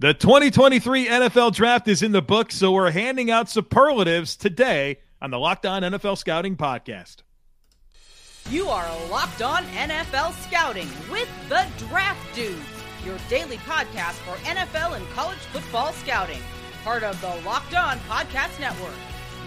The 2023 NFL Draft is in the book, so we're handing out superlatives today on the Locked On NFL Scouting Podcast. You are Locked On NFL Scouting with the Draft Dudes, your daily podcast for NFL and college football scouting. Part of the Locked On Podcast Network.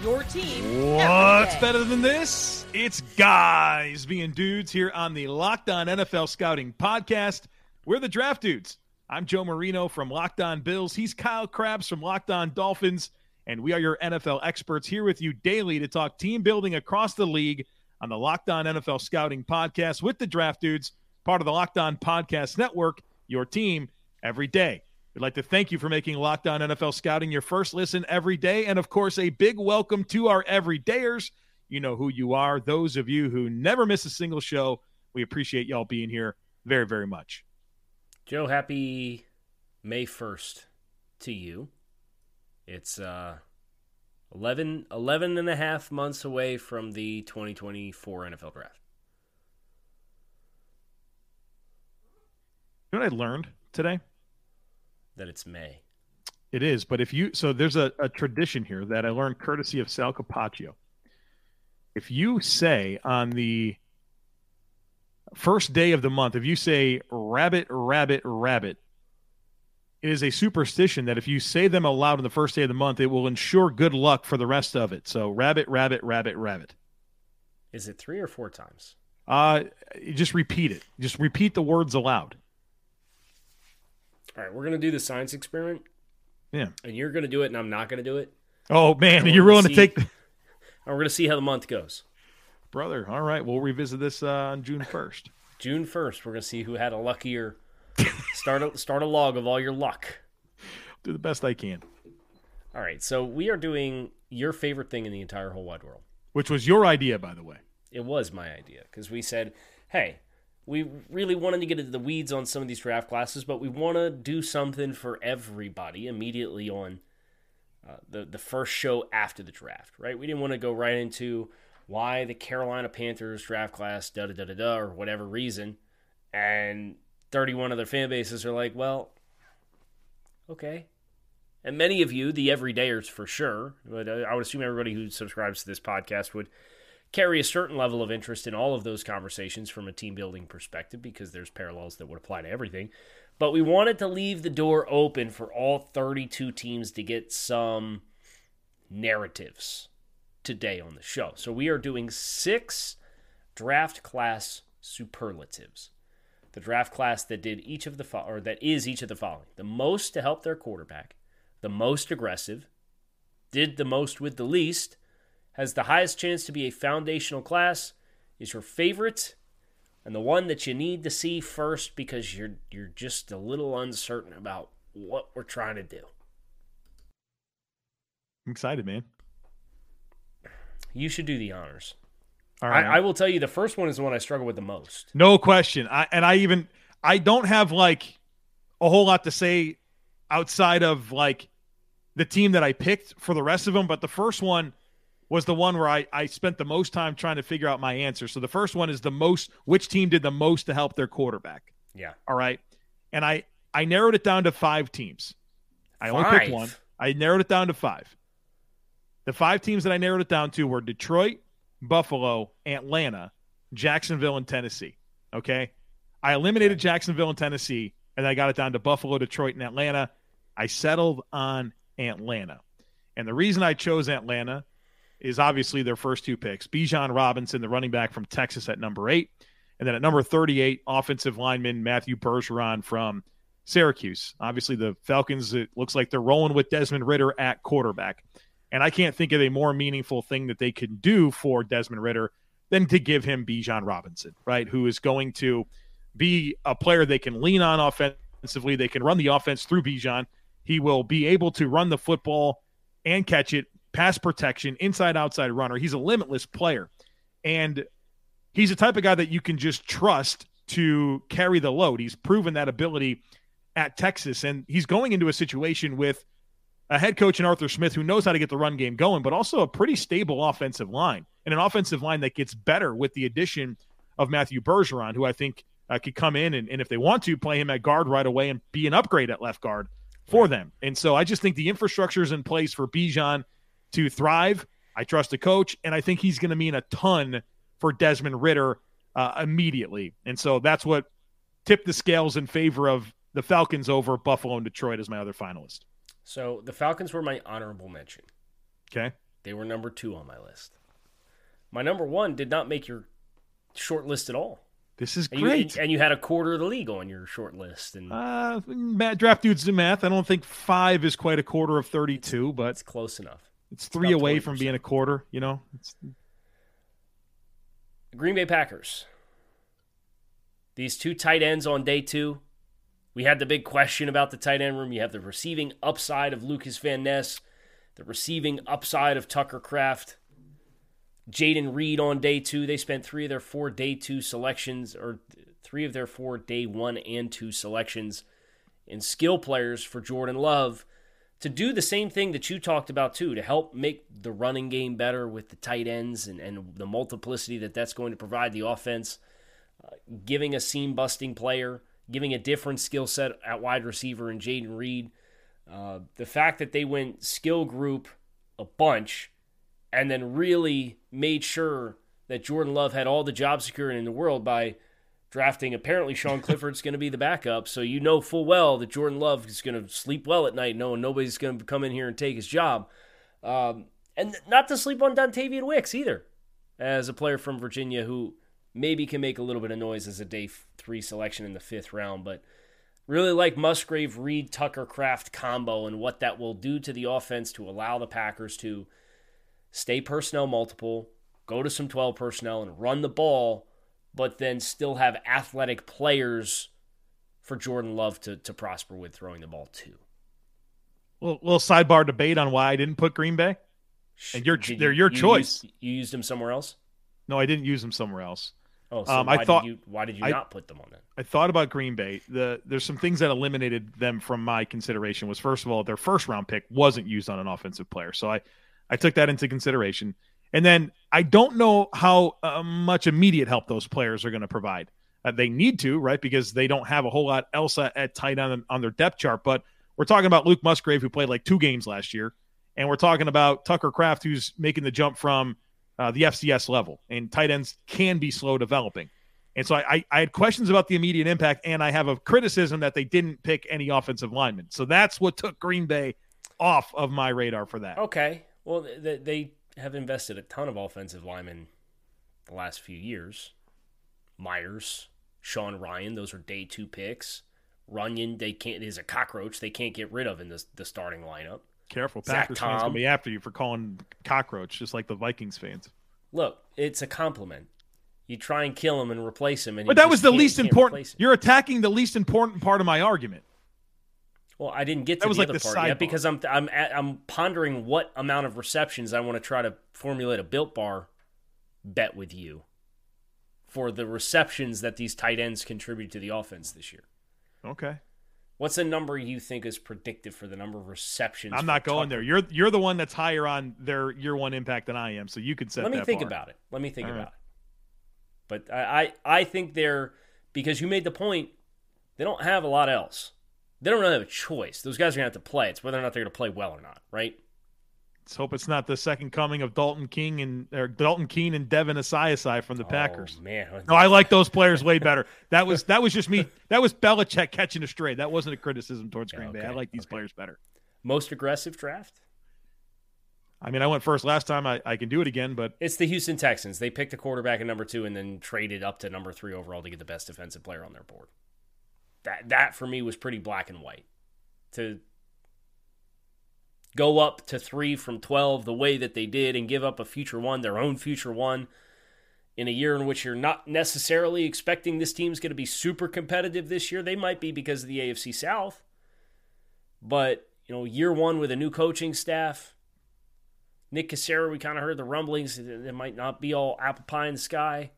Your team. What's better than this? It's guys being dudes here on the Locked On NFL Scouting Podcast. We're the Draft Dudes. I'm Joe Marino from Locked On Bills. He's Kyle Crabbs from Locked On Dolphins. And we are your NFL experts here with you daily to talk team building across the league on the Locked On NFL Scouting Podcast with the Draft Dudes, part of the Locked On Podcast Network, your team every day. We'd like to thank you for making Locked On NFL Scouting your first listen every day. And of course, a big welcome to our everydayers. You know who you are. Those of you who never miss a single show, we appreciate y'all being here very, very much. Joe, happy May 1st to you. It's uh, 11, 11 and a half months away from the 2024 NFL Draft. You know what I learned today? That it's May. It is, but if you so there's a, a tradition here that I learned courtesy of Sal Capaccio. If you say on the first day of the month, if you say rabbit, rabbit, rabbit, it is a superstition that if you say them aloud on the first day of the month, it will ensure good luck for the rest of it. So rabbit, rabbit, rabbit, rabbit. Is it three or four times? Uh, just repeat it. Just repeat the words aloud. All right, we're gonna do the science experiment. Yeah, and you're gonna do it, and I'm not gonna do it. Oh man, you're willing to, see, to take. The... And we're gonna see how the month goes brother. All right, we'll revisit this uh, on June first. June first, we're gonna see who had a luckier. start a start a log of all your luck. Do the best I can. All right, so we are doing your favorite thing in the entire whole wide world, which was your idea, by the way. It was my idea because we said, "Hey, we really wanted to get into the weeds on some of these draft classes, but we want to do something for everybody immediately on uh, the the first show after the draft, right? We didn't want to go right into why the Carolina Panthers draft class, da da da da da, or whatever reason, and 31 other fan bases are like, well, okay. And many of you, the everydayers for sure, but uh, I would assume everybody who subscribes to this podcast would carry a certain level of interest in all of those conversations from a team building perspective because there's parallels that would apply to everything. But we wanted to leave the door open for all 32 teams to get some narratives today on the show. So we are doing six draft class superlatives. The draft class that did each of the fo- or that is each of the following: the most to help their quarterback, the most aggressive, did the most with the least, has the highest chance to be a foundational class, is your favorite, and the one that you need to see first because you're you're just a little uncertain about what we're trying to do. I'm excited, man. You should do the honors. All right. I, I, will tell you the first one is the one I struggle with the most. No question. I, and I even I don't have like a whole lot to say outside of like the team that I picked for the rest of them, but the first one was the one where I, I spent the most time trying to figure out my answer. So the first one is the most which team did the most to help their quarterback. Yeah. All right. And I I narrowed it down to five teams. I five. only picked one. I narrowed it down to five. The five teams that I narrowed it down to were Detroit, Buffalo, Atlanta, Jacksonville, and Tennessee. Okay. I eliminated Jacksonville and Tennessee, and I got it down to Buffalo, Detroit, and Atlanta. I settled on Atlanta. And the reason I chose Atlanta is obviously their first two picks Bijan Robinson, the running back from Texas, at number eight. And then at number 38, offensive lineman Matthew Bergeron from Syracuse. Obviously, the Falcons, it looks like they're rolling with Desmond Ridder at quarterback. And I can't think of a more meaningful thing that they can do for Desmond Ridder than to give him Bijan Robinson, right? Who is going to be a player they can lean on offensively. They can run the offense through Bijan. He will be able to run the football and catch it, pass protection, inside outside runner. He's a limitless player. And he's the type of guy that you can just trust to carry the load. He's proven that ability at Texas. And he's going into a situation with a head coach in Arthur Smith who knows how to get the run game going, but also a pretty stable offensive line and an offensive line that gets better with the addition of Matthew Bergeron, who I think uh, could come in and, and, if they want to, play him at guard right away and be an upgrade at left guard for them. And so I just think the infrastructure is in place for Bijan to thrive. I trust the coach, and I think he's going to mean a ton for Desmond Ridder uh, immediately. And so that's what tipped the scales in favor of the Falcons over Buffalo and Detroit as my other finalist. So the Falcons were my honorable mention. Okay. They were number two on my list. My number one did not make your short list at all. This is and great. You, and you had a quarter of the league on your short list. And uh, Matt, draft dudes do math. I don't think five is quite a quarter of thirty-two, but it's close enough. It's three away 20%. from being a quarter. You know. It's... Green Bay Packers. These two tight ends on day two. We had the big question about the tight end room. You have the receiving upside of Lukas Van Ness, the receiving upside of Tucker Kraft, Jayden Reed on day two. They spent three of their four day two selections, or three of their four day one and two selections in skill players for Jordan Love to do the same thing that you talked about too, to help make the running game better with the tight ends and, and the multiplicity that that's going to provide the offense, uh, giving a seam busting player, giving a different skill set at wide receiver in Jayden Reed. Uh, the fact that they went skill group a bunch and then really made sure that Jordan Love had all the job security in the world by drafting. Apparently, Sean Clifford's going to be the backup, so you know full well that Jordan Love is going to sleep well at night, knowing nobody's going to come in here and take his job. Um, and not to sleep on Dontayvion Wicks either, as a player from Virginia who maybe can make a little bit of noise as a day three selection in the fifth round, but really like Musgrave, Reed, Tucker, Kraft combo and what that will do to the offense to allow the Packers to – stay personnel multiple, go to some 12 personnel and run the ball, but then still have athletic players for Jordan Love to, to prosper with throwing the ball too. Well, little sidebar debate on why I didn't put Green Bay. And your they're your you choice. Used, you used them somewhere else? No, I didn't use them somewhere else. Oh, so um, I thought you, why did you I, not put them on that? I thought about Green Bay. The there's some things that eliminated them from my consideration. Was first of all their first round pick wasn't used on an offensive player, so I I took that into consideration. And then I don't know how uh, much immediate help those players are going to provide. Uh, they need to, right? Because they don't have a whole lot else at, at tight end on their depth chart. But we're talking about Luke Musgrave, who played like two games last year. And we're talking about Tucker Kraft, who's making the jump from uh, the FCS level. And tight ends can be slow developing. And so I, I, I, had questions about the immediate impact, and I have a criticism that they didn't pick any offensive linemen. So that's what took Green Bay off of my radar for that. Okay. Well, they, they have invested a ton of offensive linemen the last few years. Myers, Sean Rhyan, those are day two picks. Runyan, they can't is a cockroach they can't get rid of in the the starting lineup. Careful, Packers fans gonna be after you for calling cockroach, just like the Vikings fans. Look, it's a compliment. You try and kill him and replace him, and but that was the least important. You're attacking the least important part of my argument. Well, I didn't get to that was the like other the part yet because I'm I'm I'm pondering what amount of receptions I want to try to formulate a built bar bet with you for the receptions that these tight ends contribute to the offense this year. Okay. What's a number you think is predictive for the number of receptions? I'm not going Tucker? there. You're you're the one that's higher on their year one impact than I am, so you could set. Let me think bar. about it. Let me think All about right. it. But I, I I think they're because you made the point. They don't have a lot else they don't really have a choice. Those guys are going to have to play. It's whether or not they're going to play well or not, right? Let's hope it's not the second coming of Dalton King and or Dalton Keene and Devin Asiasi from the oh, Packers. Man, no, I like those players way better. That was that was just me. That was Belichick catching a stray. That wasn't a criticism towards Green okay, Bay. I like these okay. players better. Most aggressive draft. I mean, I went first last time. I, I can do it again, but it's the Houston Texans. They picked a quarterback at number two and then traded up to number three overall to get the best defensive player on their board that that for me was pretty black and white. To go up to three from 12 the way that they did and give up a future one, their own future one, in a year in which you're not necessarily expecting this team's going to be super competitive this year. They might be because of the AFC South. But, you know, year one with a new coaching staff, Nick Caserio, we kind of heard the rumblings that it might not be all apple pie in the sky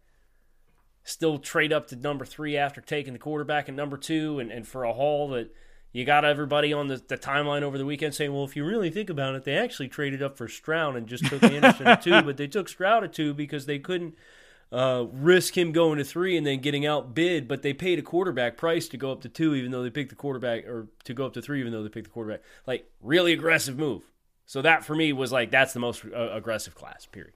still trade up to number three after taking the quarterback at number two, and, and for a haul that you got everybody on the, the timeline over the weekend saying, well, if you really think about it, they actually traded up for Stroud and just took Anderson at two, but they took Stroud at two because they couldn't uh, risk him going to three and then getting outbid, but they paid a quarterback price to go up to two, even though they picked the quarterback, or to go up to three, even though they picked the quarterback. Like, really aggressive move. So that for me was like, that's the most uh, aggressive class, period.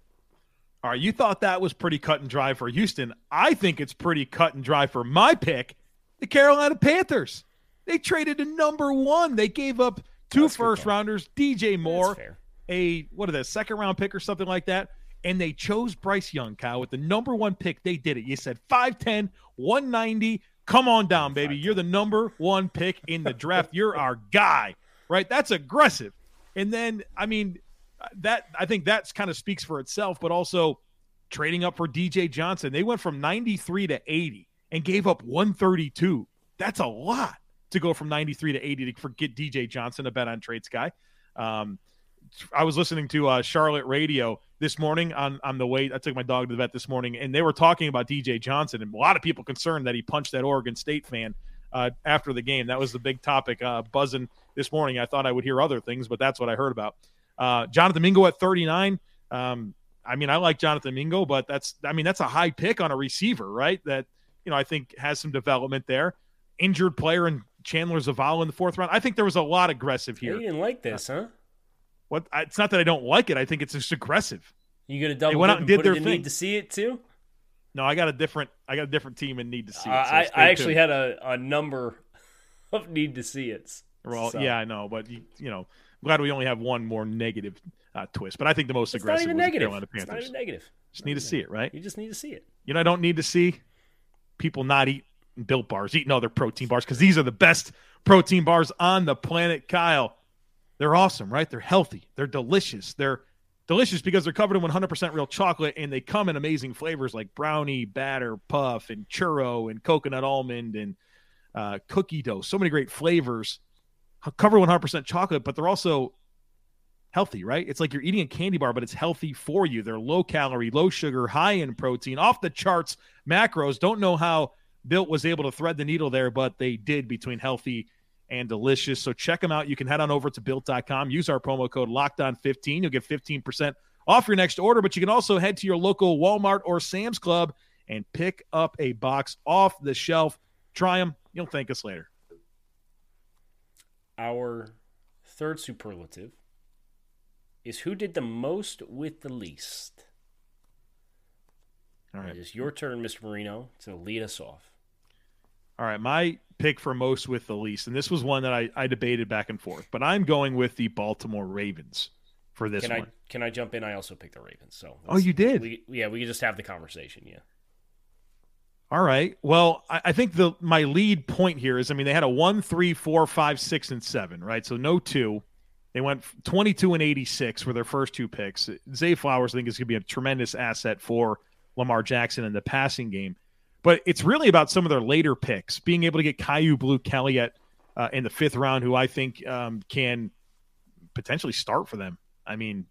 All right, you thought that was pretty cut and dry for Houston. I think it's pretty cut and dry for my pick, the Carolina Panthers. They traded a number one. They gave up two That's first rounders, DJ Moore, a what are they, second round pick or something like that. And they chose Bryce Young, Kyle, with the number one pick. They did it. You said 5'10, 190. Come on down, baby. You're the number one pick in the draft. You're our guy, right? That's aggressive. And then, I mean, that I think that's kind of speaks for itself, but also trading up for DJ Johnson. They went from 93 to 80 and gave up 132. That's a lot to go from 93 to 80 to forget DJ Johnson, a bet on trades guy. Um, I was listening to uh, Charlotte radio this morning on, on the way. I took my dog to the vet this morning, and they were talking about DJ Johnson, and a lot of people concerned that he punched that Oregon State fan uh, after the game. That was the big topic uh, buzzing this morning. I thought I would hear other things, but that's what I heard about. Uh, Jonathan Mingo at 39. Um, I mean, I like Jonathan Mingo, but that's I mean that's a high pick on a receiver, right? That you know I think has some development there. Injured player in Chandler Zavala in the fourth round. I think there was a lot aggressive here. you didn't like this, huh? What? It's not that I don't like it. I think it's just aggressive. You gonna double? They went out and did their thing. Need to see it too. No, I got a different. I got a different team and need to see it. So I, I actually had a, a number of need to see it. Well, so. yeah, I know, but you, you know, I'm glad we only have one more negative uh, twist. But I think the most it's aggressive not even negative. Carolina Panthers. It's not even negative. Just need to see it, right? You just need to see it. You know, I don't need to see people not eat built bars, eating other protein bars because these are the best protein bars on the planet, Kyle. They're awesome, right? They're healthy. They're delicious. They're delicious because they're covered in 100% real chocolate and they come in amazing flavors like brownie, batter, puff, and churro, and coconut almond, and uh, cookie dough. So many great flavors. Covered 100% chocolate, but they're also healthy, right? It's like you're eating a candy bar, but it's healthy for you. They're low calorie, low sugar, high in protein, off the charts macros. Don't know how Built was able to thread the needle there, but they did between healthy and delicious. So check them out. You can head on over to built.com, use our promo code locked on 15. You'll get 15% off your next order, but you can also head to your local Walmart or Sam's Club and pick up a box off the shelf. Try them. You'll thank us later. Our third superlative is who did the most with the least. All right. It is your turn, Mr. Marino, to lead us off. All right. My pick for most with the least, and this was one that I, I debated back and forth, but I'm going with the Baltimore Ravens for this can one. I, can I jump in? I also picked the Ravens. So Oh, you did? We, yeah, we can just have the conversation. Yeah. All right. Well, I, I, think the my lead point here is I mean, they had a one, three, four, five, six, and seven, right? So no two. They went 22 and 86 for their first two picks. Zay Flowers, I think, is going to be a tremendous asset for Lamar Jackson in the passing game. But it's really about some of their later picks, being able to get Kyu Blue Kelly at uh, in the fifth round, who I think um, can potentially start for them. I mean,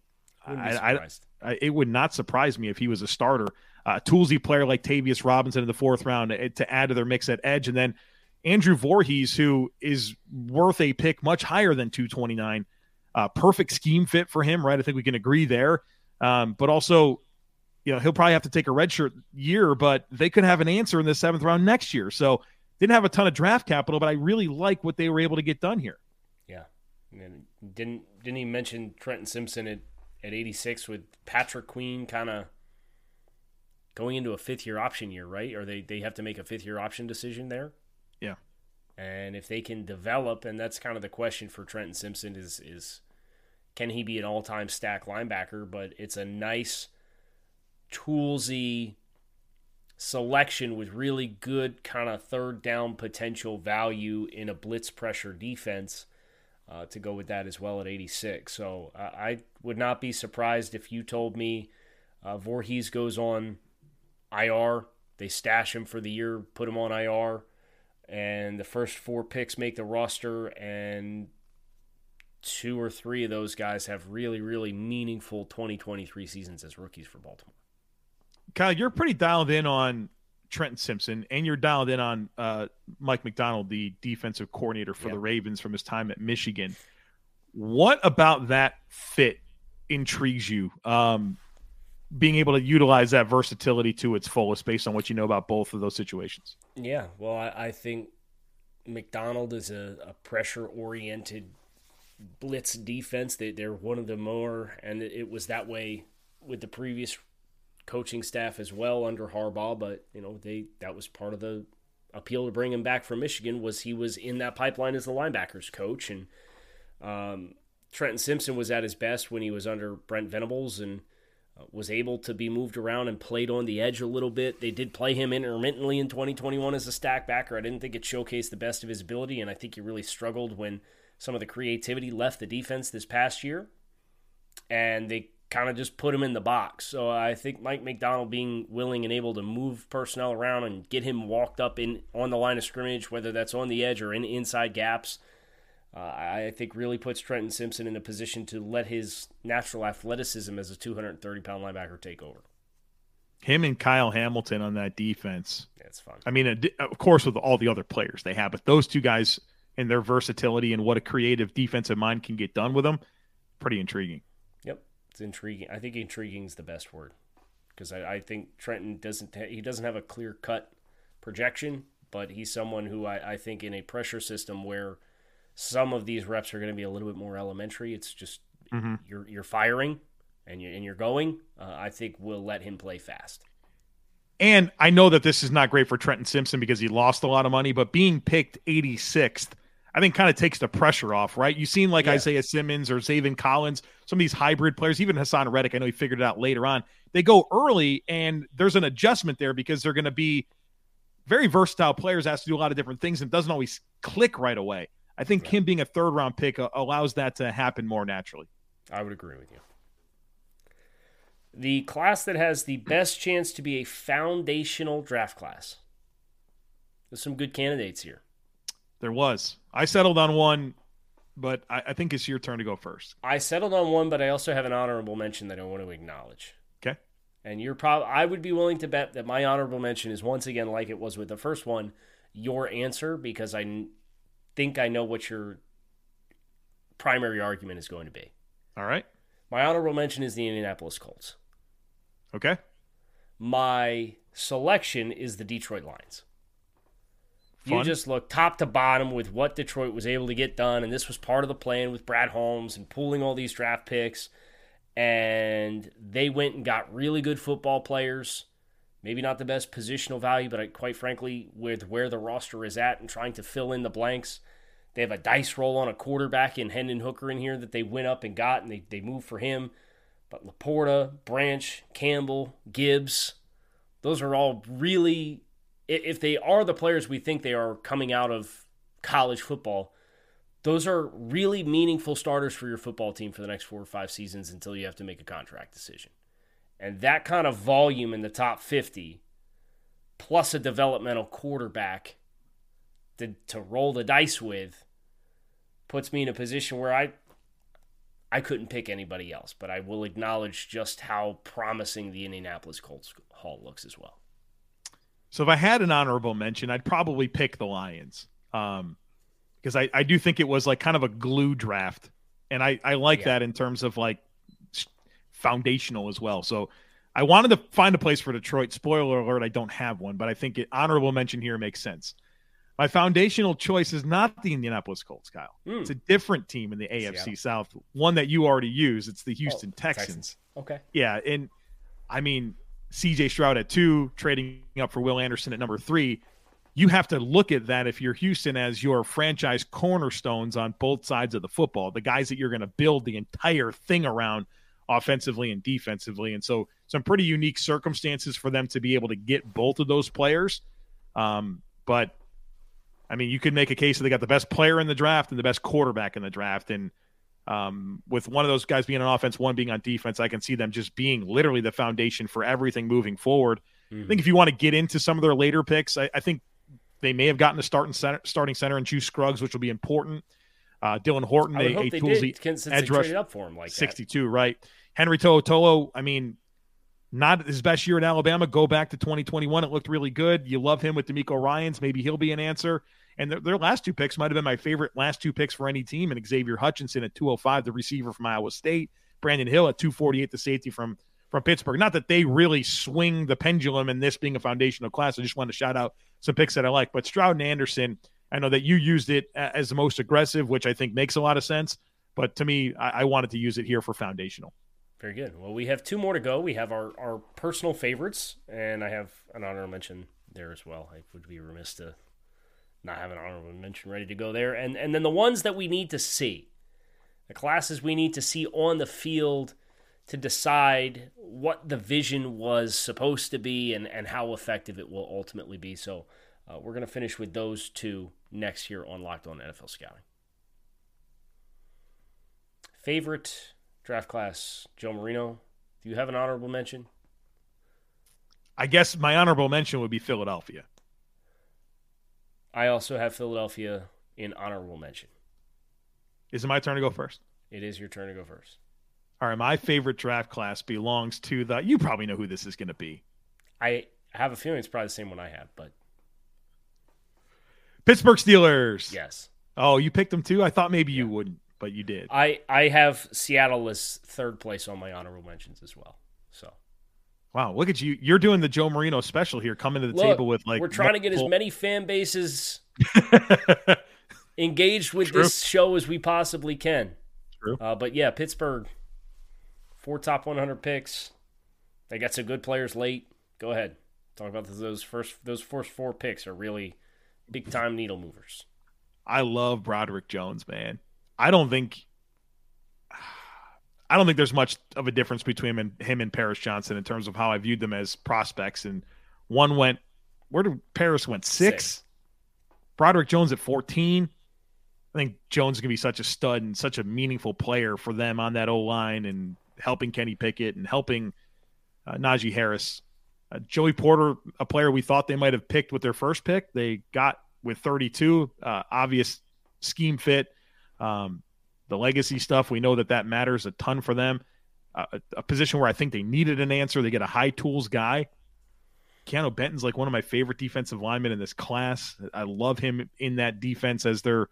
I, I, I, it would not surprise me if he was a starter. Uh, toolsy player like Tavius Robinson in the fourth round to, to add to their mix at edge, and then Andrew Voorhees, who is worth a pick much higher than 229. Uh, perfect scheme fit for him, right? I think we can agree there. Um, but also, you know, he'll probably have to take a redshirt year, but they could have an answer in the seventh round next year. So didn't have a ton of draft capital, but I really like what they were able to get done here. Yeah, and didn't didn't he mention Trenton Simpson at at 86 with Patrick Queen kind of going into a fifth year option year, right? Or they they have to make a fifth year option decision there. Yeah, and if they can develop, and that's kind of the question for Trenton Simpson is is can he be an all time stack linebacker? But it's a nice toolsy selection with really good kind of third down potential value in a blitz pressure defense uh, to go with that as well at 86. So uh, I would not be surprised if you told me uh, Voorhees goes on IR. They stash him for the year, put him on IR, and the first four picks make the roster, and two or three of those guys have really, really meaningful 2023 seasons as rookies for Baltimore. Kyle, you're pretty dialed in on Trenton Simpson, and you're dialed in on uh, Mike Macdonald, the defensive coordinator for the Ravens from his time at Michigan. What about that fit intrigues you? Um, being able to utilize that versatility to its fullest based on what you know about both of those situations. Yeah, well, I, I think Macdonald is a, a pressure oriented blitz defense. They, they're one of the more, and it was that way with the previous coaching staff as well under Harbaugh. But you know, they that was part of the appeal to bring him back from Michigan was he was in that pipeline as the linebackers coach, and um, Trenton Simpson was at his best when he was under Brent Venables and uh, was able to be moved around and played on the edge a little bit. They did play him intermittently in 2021 as a stack backer. I didn't think it showcased the best of his ability, and I think he really struggled when some of the creativity left the defense this past year. And they kind of just put him in the box. So I think Mike Macdonald being willing and able to move personnel around and get him walked up in on the line of scrimmage, whether that's on the edge or in inside gaps, uh, I think really puts Trenton Simpson in a position to let his natural athleticism as a 230 pound linebacker take over. Him and Kyle Hamilton on that defense. That's fun. I mean, of course, with all the other players they have, but those two guys and their versatility and what a creative defensive mind can get done with them, pretty intriguing. It's intriguing. I think intriguing is the best word because I, I, think Trenton doesn't ha- he doesn't have a clear cut projection, but he's someone who I, I think in a pressure system where some of these reps are going to be a little bit more elementary. It's just mm-hmm. you're you're firing and you and you're going. Uh, I think we'll let him play fast. And I know that this is not great for Trenton Simpson because he lost a lot of money, but being picked 86th I think kind of takes the pressure off, right? You've seen like yeah. Isaiah Simmons or Zaven Collins, some of these hybrid players, even Haason Reddick. I know he figured it out later on. They go early, and there's an adjustment there because they're going to be very versatile players, has to do a lot of different things, and doesn't always click right away. I think him being a third round pick uh, allows that to happen more naturally. I would agree with you. The class that has the best chance to be a foundational draft class. There's some good candidates here. There was. I settled on one, but I, I, think it's your turn to go first. I settled on one, but I also have an honorable mention that I want to acknowledge. Okay. And you're probably I would be willing to bet that my honorable mention is once again like it was with the first one, your answer because I n- think I know what your primary argument is going to be. All right. My honorable mention is the Indianapolis Colts. Okay. My selection is the Detroit Lions. Fun. You just look top to bottom with what Detroit was able to get done, and this was part of the plan with Brad Holmes and pooling all these draft picks. And they went and got really good football players. Maybe not the best positional value, but quite frankly, with where the roster is at and trying to fill in the blanks, they have a dice roll on a quarterback in Hendon Hooker in here that they went up and got, and they, they moved for him. But LaPorta, Branch, Campbell, Gibbs, those are all really if they are the players we think they are coming out of college football, those are really meaningful starters for your football team for the next four or five seasons until you have to make a contract decision. And that kind of volume in the top 50, plus a developmental quarterback to, to roll the dice with, puts me in a position where I I couldn't pick anybody else, but I will acknowledge just how promising the Indianapolis Colts haul looks as well. So if I had an honorable mention, I'd probably pick the Lions. Um, because I, I do think it was like kind of a glue draft. And I, I like yeah. that in terms of like foundational as well. So I wanted to find a place for Detroit. Spoiler alert, I don't have one, but I think it, honorable mention here makes sense. My foundational choice is not the Indianapolis Colts, Kyle. Mm. It's a different team in the AFC. South, one that you already use. It's the Houston oh, Texans. Texans. Okay. Yeah. And I mean, CJ Stroud at two, trading up for Will Anderson at number three. You have to look at that if you're Houston as your franchise cornerstones on both sides of the football, the guys that you're going to build the entire thing around offensively and defensively. And so, some pretty unique circumstances for them to be able to get both of those players. Um, but I mean, you could make a case that they got the best player in the draft and the best quarterback in the draft. And um, with one of those guys being on offense, one being on defense, I can see them just being literally the foundation for everything moving forward. Mm-hmm. I think if you want to get into some of their later picks, I, I think they may have gotten a starting center, starting center and Juice Scruggs, which will be important. Uh, Dylan Horton, a, toolsy did, edge rush up for him like 62, that. right? Henry To'oTo'o, I mean, not his best year in Alabama. Go back to 2021. It looked really good. You love him with DeMeco Ryans. Maybe he'll be an answer. And their, their, last two picks might have been my favorite last two picks for any team. And Xavier Hutchinson at 205, the receiver from Iowa State. Brandon Hill at 248, the safety from from Pittsburgh. Not that they really swing the pendulum in this being a foundational class. I just want to shout out some picks that I like. But Stroud and Anderson, I know that you used it as the most aggressive, which I think makes a lot of sense. But to me, I, I wanted to use it here for foundational. Very good. Well, we have two more to go. We have our, our personal favorites, and I have an honorable mention there as well. I would be remiss to not have an honorable mention ready to go there. And and then the ones that we need to see, the classes we need to see on the field to decide what the vision was supposed to be and, and how effective it will ultimately be. So uh, we're going to finish with those two next here on Locked On NFL Scouting. Favorite draft class, Joe Marino. Do you have an honorable mention? I guess my honorable mention would be Philadelphia. I also have Philadelphia in honorable mention. Is it my turn to go first? It is your turn to go first. All right, my favorite draft class belongs to the. You probably know who this is going to be. I have a feeling it's probably the same one I have, but Pittsburgh Steelers. Yes. Oh, you picked them too. I thought maybe yeah. you wouldn't, but you did. I I have Seattle as third place on my honorable mentions as well. So. Wow, look at you! You're doing the Joe Marino special here, coming to the look, table with like we're trying to get as many fan bases engaged with True. this show as we possibly can. True. Uh, but yeah, Pittsburgh four top 100 picks. They got some good players late. Go ahead. Talk about those first those first four picks are really big time needle movers. I love Broderick Jones, man. I don't think I don't think there's much of a difference between him and him and Paris Johnson in terms of how I viewed them as prospects. And one went where did Paris went six? Six. Broderick Jones at 14. I think Jones is gonna be such a stud and such a meaningful player for them on that O line and helping Kenny Pickett and helping uh, Najee Harris. Uh, Joey Porter, a player we thought they might have picked with their first pick, they got with 32. Uh, obvious scheme fit, um, the legacy stuff. We know that that matters a ton for them. Uh, a, a, position where I think they needed an answer. They get a high tools guy. Keanu Benton's like one of my favorite defensive linemen in this class. I love him in that defense as their,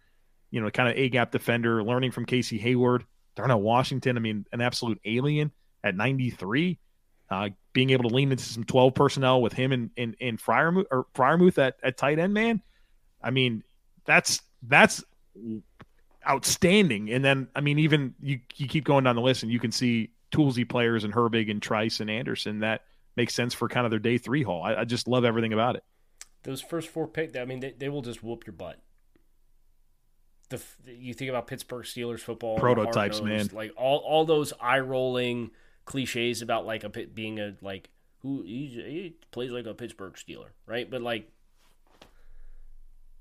you know, kind of A gap defender, learning from Casey Hayward. Darnell Washington, I mean, an absolute alien at 93. Uh, being able to lean into some 12 personnel with him and and, and in Freiermuth or Freiermuth at, at tight end, man. I mean, that's that's outstanding. And then I mean, even you you keep going down the list and you can see toolsy players and Herbig and Trice and Anderson that makes sense for kind of their day three haul. I, I just love everything about it. Those first four picks, I mean, they, they will just whoop your butt the you think about Pittsburgh Steelers football prototypes, man. Like all all those eye rolling cliches about like a pit being a like who he plays like a Pittsburgh Steeler, right? But like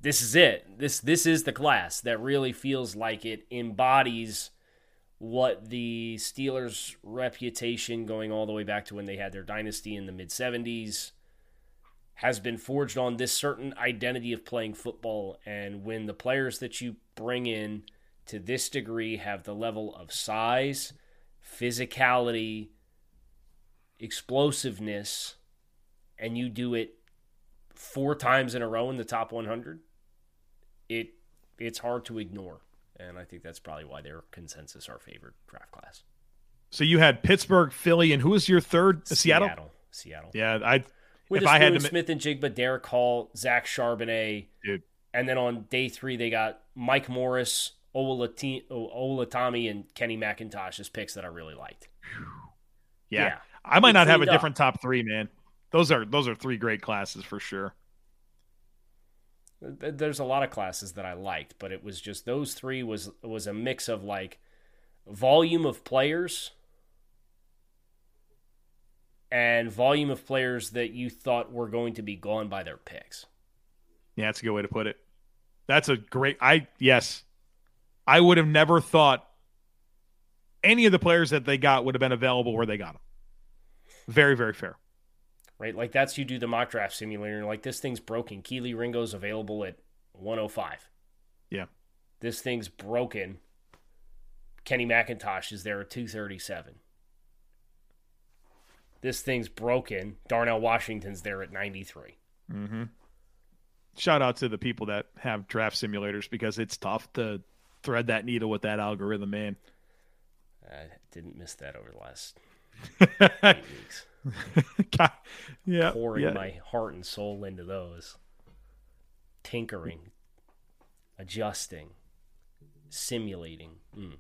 this is it. This this is the class that really feels like it embodies what the Steelers' reputation going all the way back to when they had their dynasty in the mid 70s has been forged on this certain identity of playing football. And when the players that you bring in to this degree have the level of size, physicality, explosiveness, and you do it four times in a row in the top 100, it it's hard to ignore. And I think that's probably why their consensus our favorite draft class. So you had Pittsburgh, Philly, and who was your third? Uh, Seattle. Seattle. Seattle. Yeah, I with if I had to... Smith-Njigba, Derick Hall, Zach Charbonnet, dude, and then on day three they got Mike Morris, Oluwatimi, and Kenny McIntosh as picks that I really liked. Yeah, yeah. I might not have a different top three, man. Those are those are three great classes for sure. There's a lot of classes that I liked, but it was just those three was was a mix of like volume of players and volume of players that you thought were going to be gone by their picks. Yeah, that's a good way to put it. That's a great I yes. I would have never thought any of the players that they got would have been available where they got them. Very, very fair. Right? Like that's you do the mock draft simulator like this thing's broken. Kelee Ringo's available at 105. Yeah. This thing's broken. Kenny McIntosh is there at 237 this thing's broken. Darnell Washington's there at 93. Mm-hmm. Shout out to the people that have draft simulators because it's tough to thread that needle with that algorithm, man. I didn't miss that over the last yeah, pouring yeah. my heart and soul into those, tinkering, adjusting, simulating. Mm.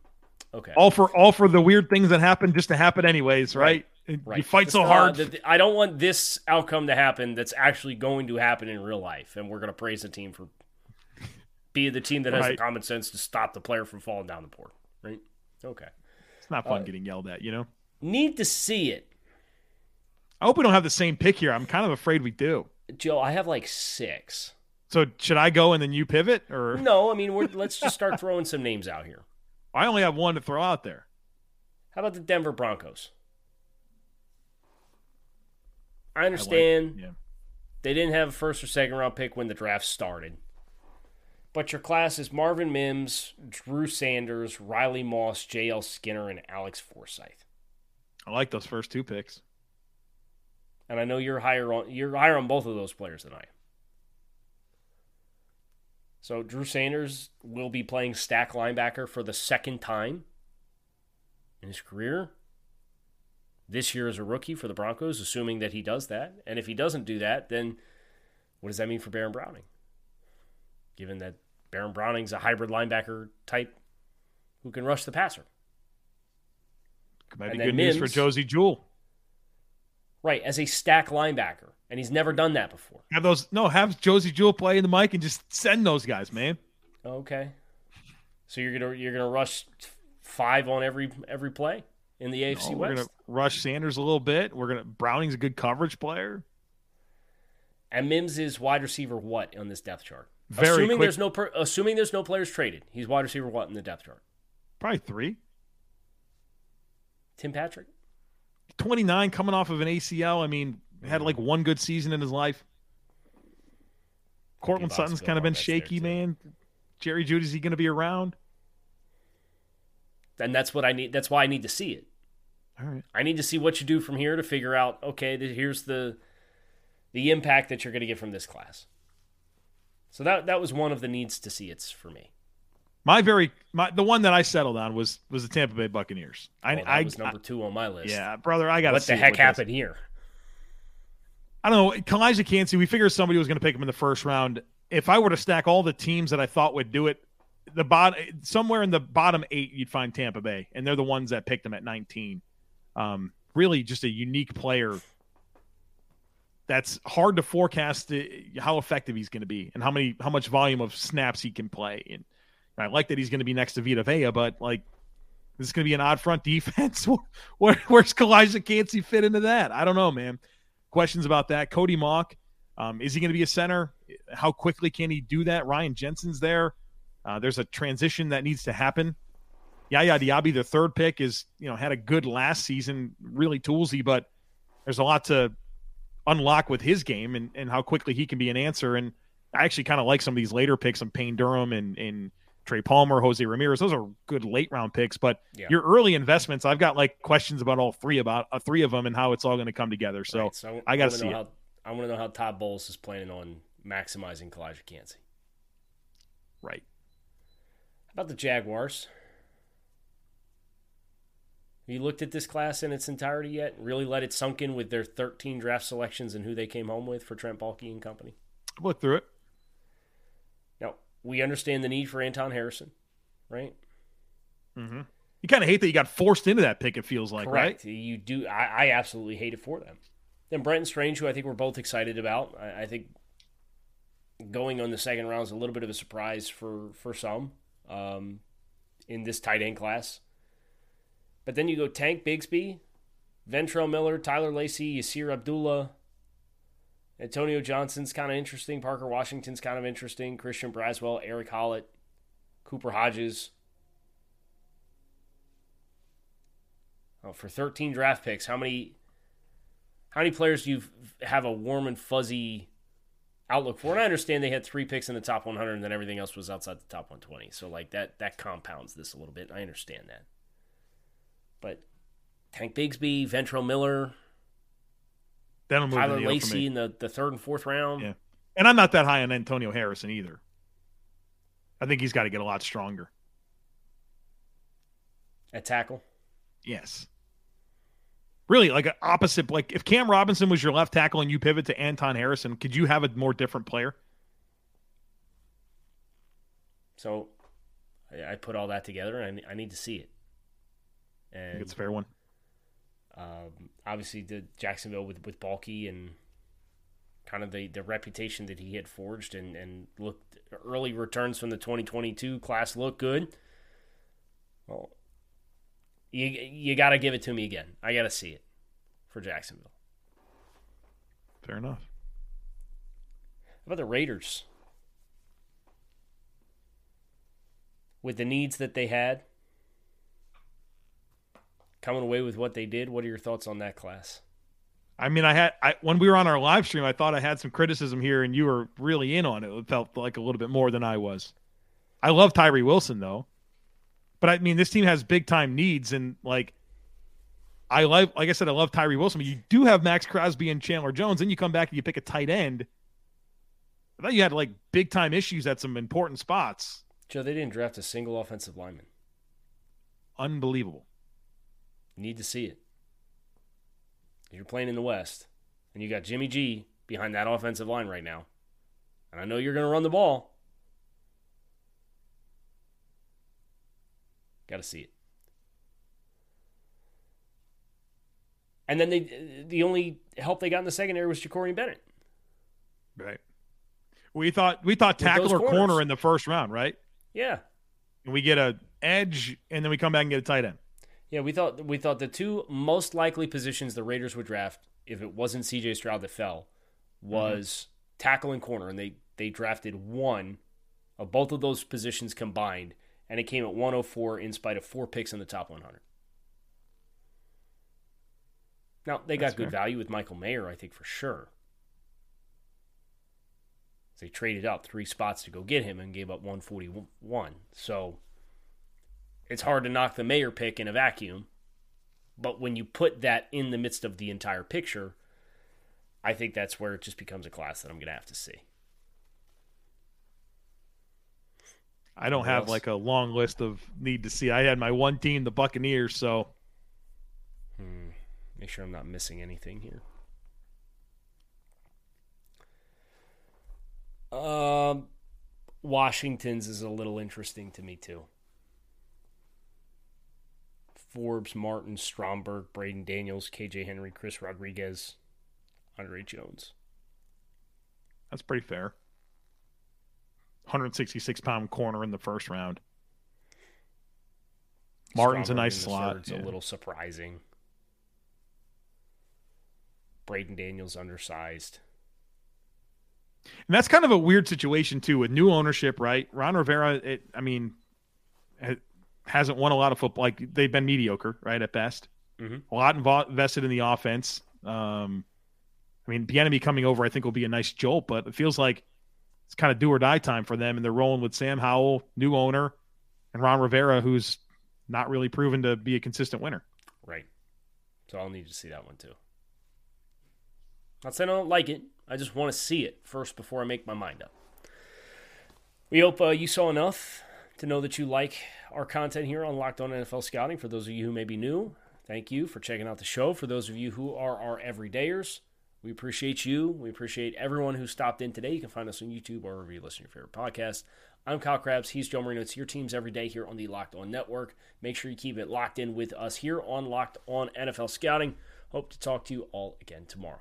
Okay. All for all for the weird things that happen just to happen anyways, right? right. right. You fight so uh, hard. the, I don't want this outcome to happen that's actually going to happen in real life, and we're going to praise the team for being the team that has Right. the common sense to stop the player from falling down the board. Right? Okay. It's not fun uh, getting yelled at, you know. Need to see it, I hope we don't have the same pick here. I'm kind of afraid we do. Joe. I have like six. So should I go and then you pivot, or No, I mean we're, let's just start throwing some names out here. I only have one to throw out there? How about the Denver Broncos? I I like- understand yeah. they didn't have a first or second round pick when the draft started. But your class is Marvin Mims, Drew Sanders, Riley Moss, J.L. Skinner, and Alex Forsyth. I like those first two picks. And I know you're higher on you're higher on both of those players than I am. So Drew Sanders will be playing stack linebacker for the second time in his career. This year as a rookie for the Broncos, assuming that he does that. And if he doesn't do that, then what does that mean for Baron Browning? Given that Baron Browning's a hybrid linebacker type who can rush the passer. Might And be good news for Josey Jewell. Right, as a stack linebacker. And he's never done that before. Have those no have Josey Jewell play in the mic and just send those guys, man. Okay. So you're gonna you're gonna rush five on every every play in the AFC No, we're West, gonna rush Sanders a little bit. We're gonna Browning's a good coverage player. and Mims is wide receiver what on this depth chart? Very assuming quick- there's no per, assuming there's no players traded, he's wide receiver what in the depth chart? Probably three. Tim Patrick. 29 coming off of an ACL. I mean, had like one good season in his life. Courtland Sutton's kind of been shaky, man. Jerry Jeudy's he going to be around? And that's what I need. That's why I need to see it. All right. I need to see what you do from here to figure out. Okay, here's the the impact that you're going to get from this class. So that that was one of the needs to see it's for me. My very my the one that I settled on was was the Tampa Bay Buccaneers. I Oh, I, was number two on my list. yeah, brother, I got What the heck happened here? I don't know. Calijah Kancey, we figured somebody was going to pick him in the first round. If I were to stack all the teams that I thought would do it, the bottom somewhere in the bottom eight, you'd find Tampa Bay, and they're the ones that picked him at 19. Um, really, just a unique player. That's hard to forecast uh, how effective he's going to be and how many how much volume of snaps he can play. And I like that he's going to be next to Vita Vea, but like this is going to be an odd front defense. Where, where's Calijah Kancey fit into that? I don't know, man questions about that. Cody Mauch, um, is he going to be a center? How quickly can he do that? Ryan Jensen's there. Uh, there's a transition that needs to happen. Yaya Diaby, the third pick, is you know had a good last season, really toolsy, but there's a lot to unlock with his game and, and how quickly he can be an answer. And I actually kind of like some of these later picks, some Payne Durham and, and Trey Palmer, Jose Ramirez. Those are good late round picks, but Yeah. your early investments, I've got like questions about all three about uh, three of them and how it's all going to come together. So, Right, so I gotta wanna see know. How, I want to know how Todd Bowles is planning on maximizing Calijah Kancey. right. How about the Jaguars? Have you looked at this class in its entirety yet? Really let it sunk in with their 13 draft selections and who they came home with for Trent Baalke and company? Look through it. We understand the need for Anton Harrison, right? Mm-hmm. You kind of hate that you got forced into that pick. It feels like, Correct. right? You do. I, I absolutely hate it for them. Then Brenton Strange, who I think we're both excited about. I, I think going on the second round is a little bit of a surprise for for some um, in this tight end class. But then you go Tank Bigsby, Ventrell Miller, Tyler Lacey, Yasir Abdullah, Antonio Johnson's kind of interesting. Parker Washington's kind of interesting. Christian Braswell, Erick Hallett, Cooper Hodges. Oh, for 13 draft picks, how many how many players do you have a warm and fuzzy outlook for? And I understand they had three picks in the top 100, and then everything else was outside the top 120. So like that that compounds this a little bit. I understand that, but Tank Bigsby, Ventrell Miller, That'll move Tyler the Lacey in the, the third and fourth round. Yeah. And I'm not that high on Antonio Harrison either. I think he's got to get a lot stronger. At tackle, Yes. really like an opposite. Like if Cam Robinson was your left tackle and you pivot to Anton Harrison, could you have a more different player? So I put all that together and I need to see it. And it's a fair one. Um, obviously, the Jacksonville with with Baalke and kind of the, the reputation that he had forged and, and looked early returns from the 2022 class look good. Well, you you got to give it to me again. I got to see it for Jacksonville. Fair enough. How about the Raiders? With the needs that they had, coming away with what they did, what are your thoughts on that class? I mean, I had I, when we were on our live stream, I thought I had some criticism here, and you were really in on it. It felt like a little bit more than I was. I love Tyree Wilson though, but I mean, this team has big time needs, and like, I like like I said, I love Tyree Wilson, but you do have Maxx Crosby and Chandler Jones, and you come back and you pick a tight end. I thought you had like big time issues at some important spots. Joe, they didn't draft a single offensive lineman. Unbelievable. Need to see it you're playing in the West, and you got Jimmy G behind that offensive line right now, and I know you're going to run the ball. Got to see it. And then they the only help they got in the secondary was Jakorian Bennett. Right. We thought we thought tackle or corner in the first round, right? Yeah. And we get a edge, and then we come back and get a tight end. Yeah, we thought we thought the two most likely positions the Raiders would draft if it wasn't C.J. Stroud that fell was mm-hmm. tackle and corner, and they they drafted one of both of those positions combined, and it came at 104 in spite of four picks in the top 100. Now they got That's good fair. value with Michael Mayer, I think for sure. They traded up three spots to go get him and gave up 141. So it's hard to knock the Mayer pick in a vacuum. But when you put that in the midst of the entire picture, I think that's where it just becomes a class that I'm going to have to see. I don't have like a long list of need to see. I had my one team, the Buccaneers, so. Hmm. Make sure I'm not missing anything here. Um, Washington's is a little interesting to me too. Forbes, Martin, Stromberg, Braeden Daniels, KJ Henry, Chris Rodriguez, Andre Jones. That's pretty fair. 166 pound corner in the first round. Martin's Stromberg a nice slot. It's yeah. a little surprising. Braeden Daniels undersized. And that's kind of a weird situation too with new ownership, right? Ron Rivera, it, I mean, hasn't won a lot of football. Like they've been mediocre, right at best. Mm-hmm. A lot invo- invested in the offense. Um, I mean, Bieniemy coming over, I think, will be a nice jolt, but it feels like it's kind of do or die time for them, and they're rolling with Sam Howell, new owner, and Ron Rivera, who's not really proven to be a consistent winner. Right. So I'll need to see that one too. Not saying I don't like it. I just want to see it first before I make my mind up. We hope uh, you saw enough to know that you like our content here on Locked On NFL Scouting. For those of you who may be new, thank you for checking out the show. For those of you who are our everydayers, we appreciate you. We appreciate everyone who stopped in today. You can find us on YouTube or wherever you listen to your favorite podcast. I'm Kyle Crabbs. He's Joe Marino. It's your teams every day here on the Locked On Network. Make sure you keep it locked in with us here on Locked On NFL Scouting. Hope to talk to you all again tomorrow.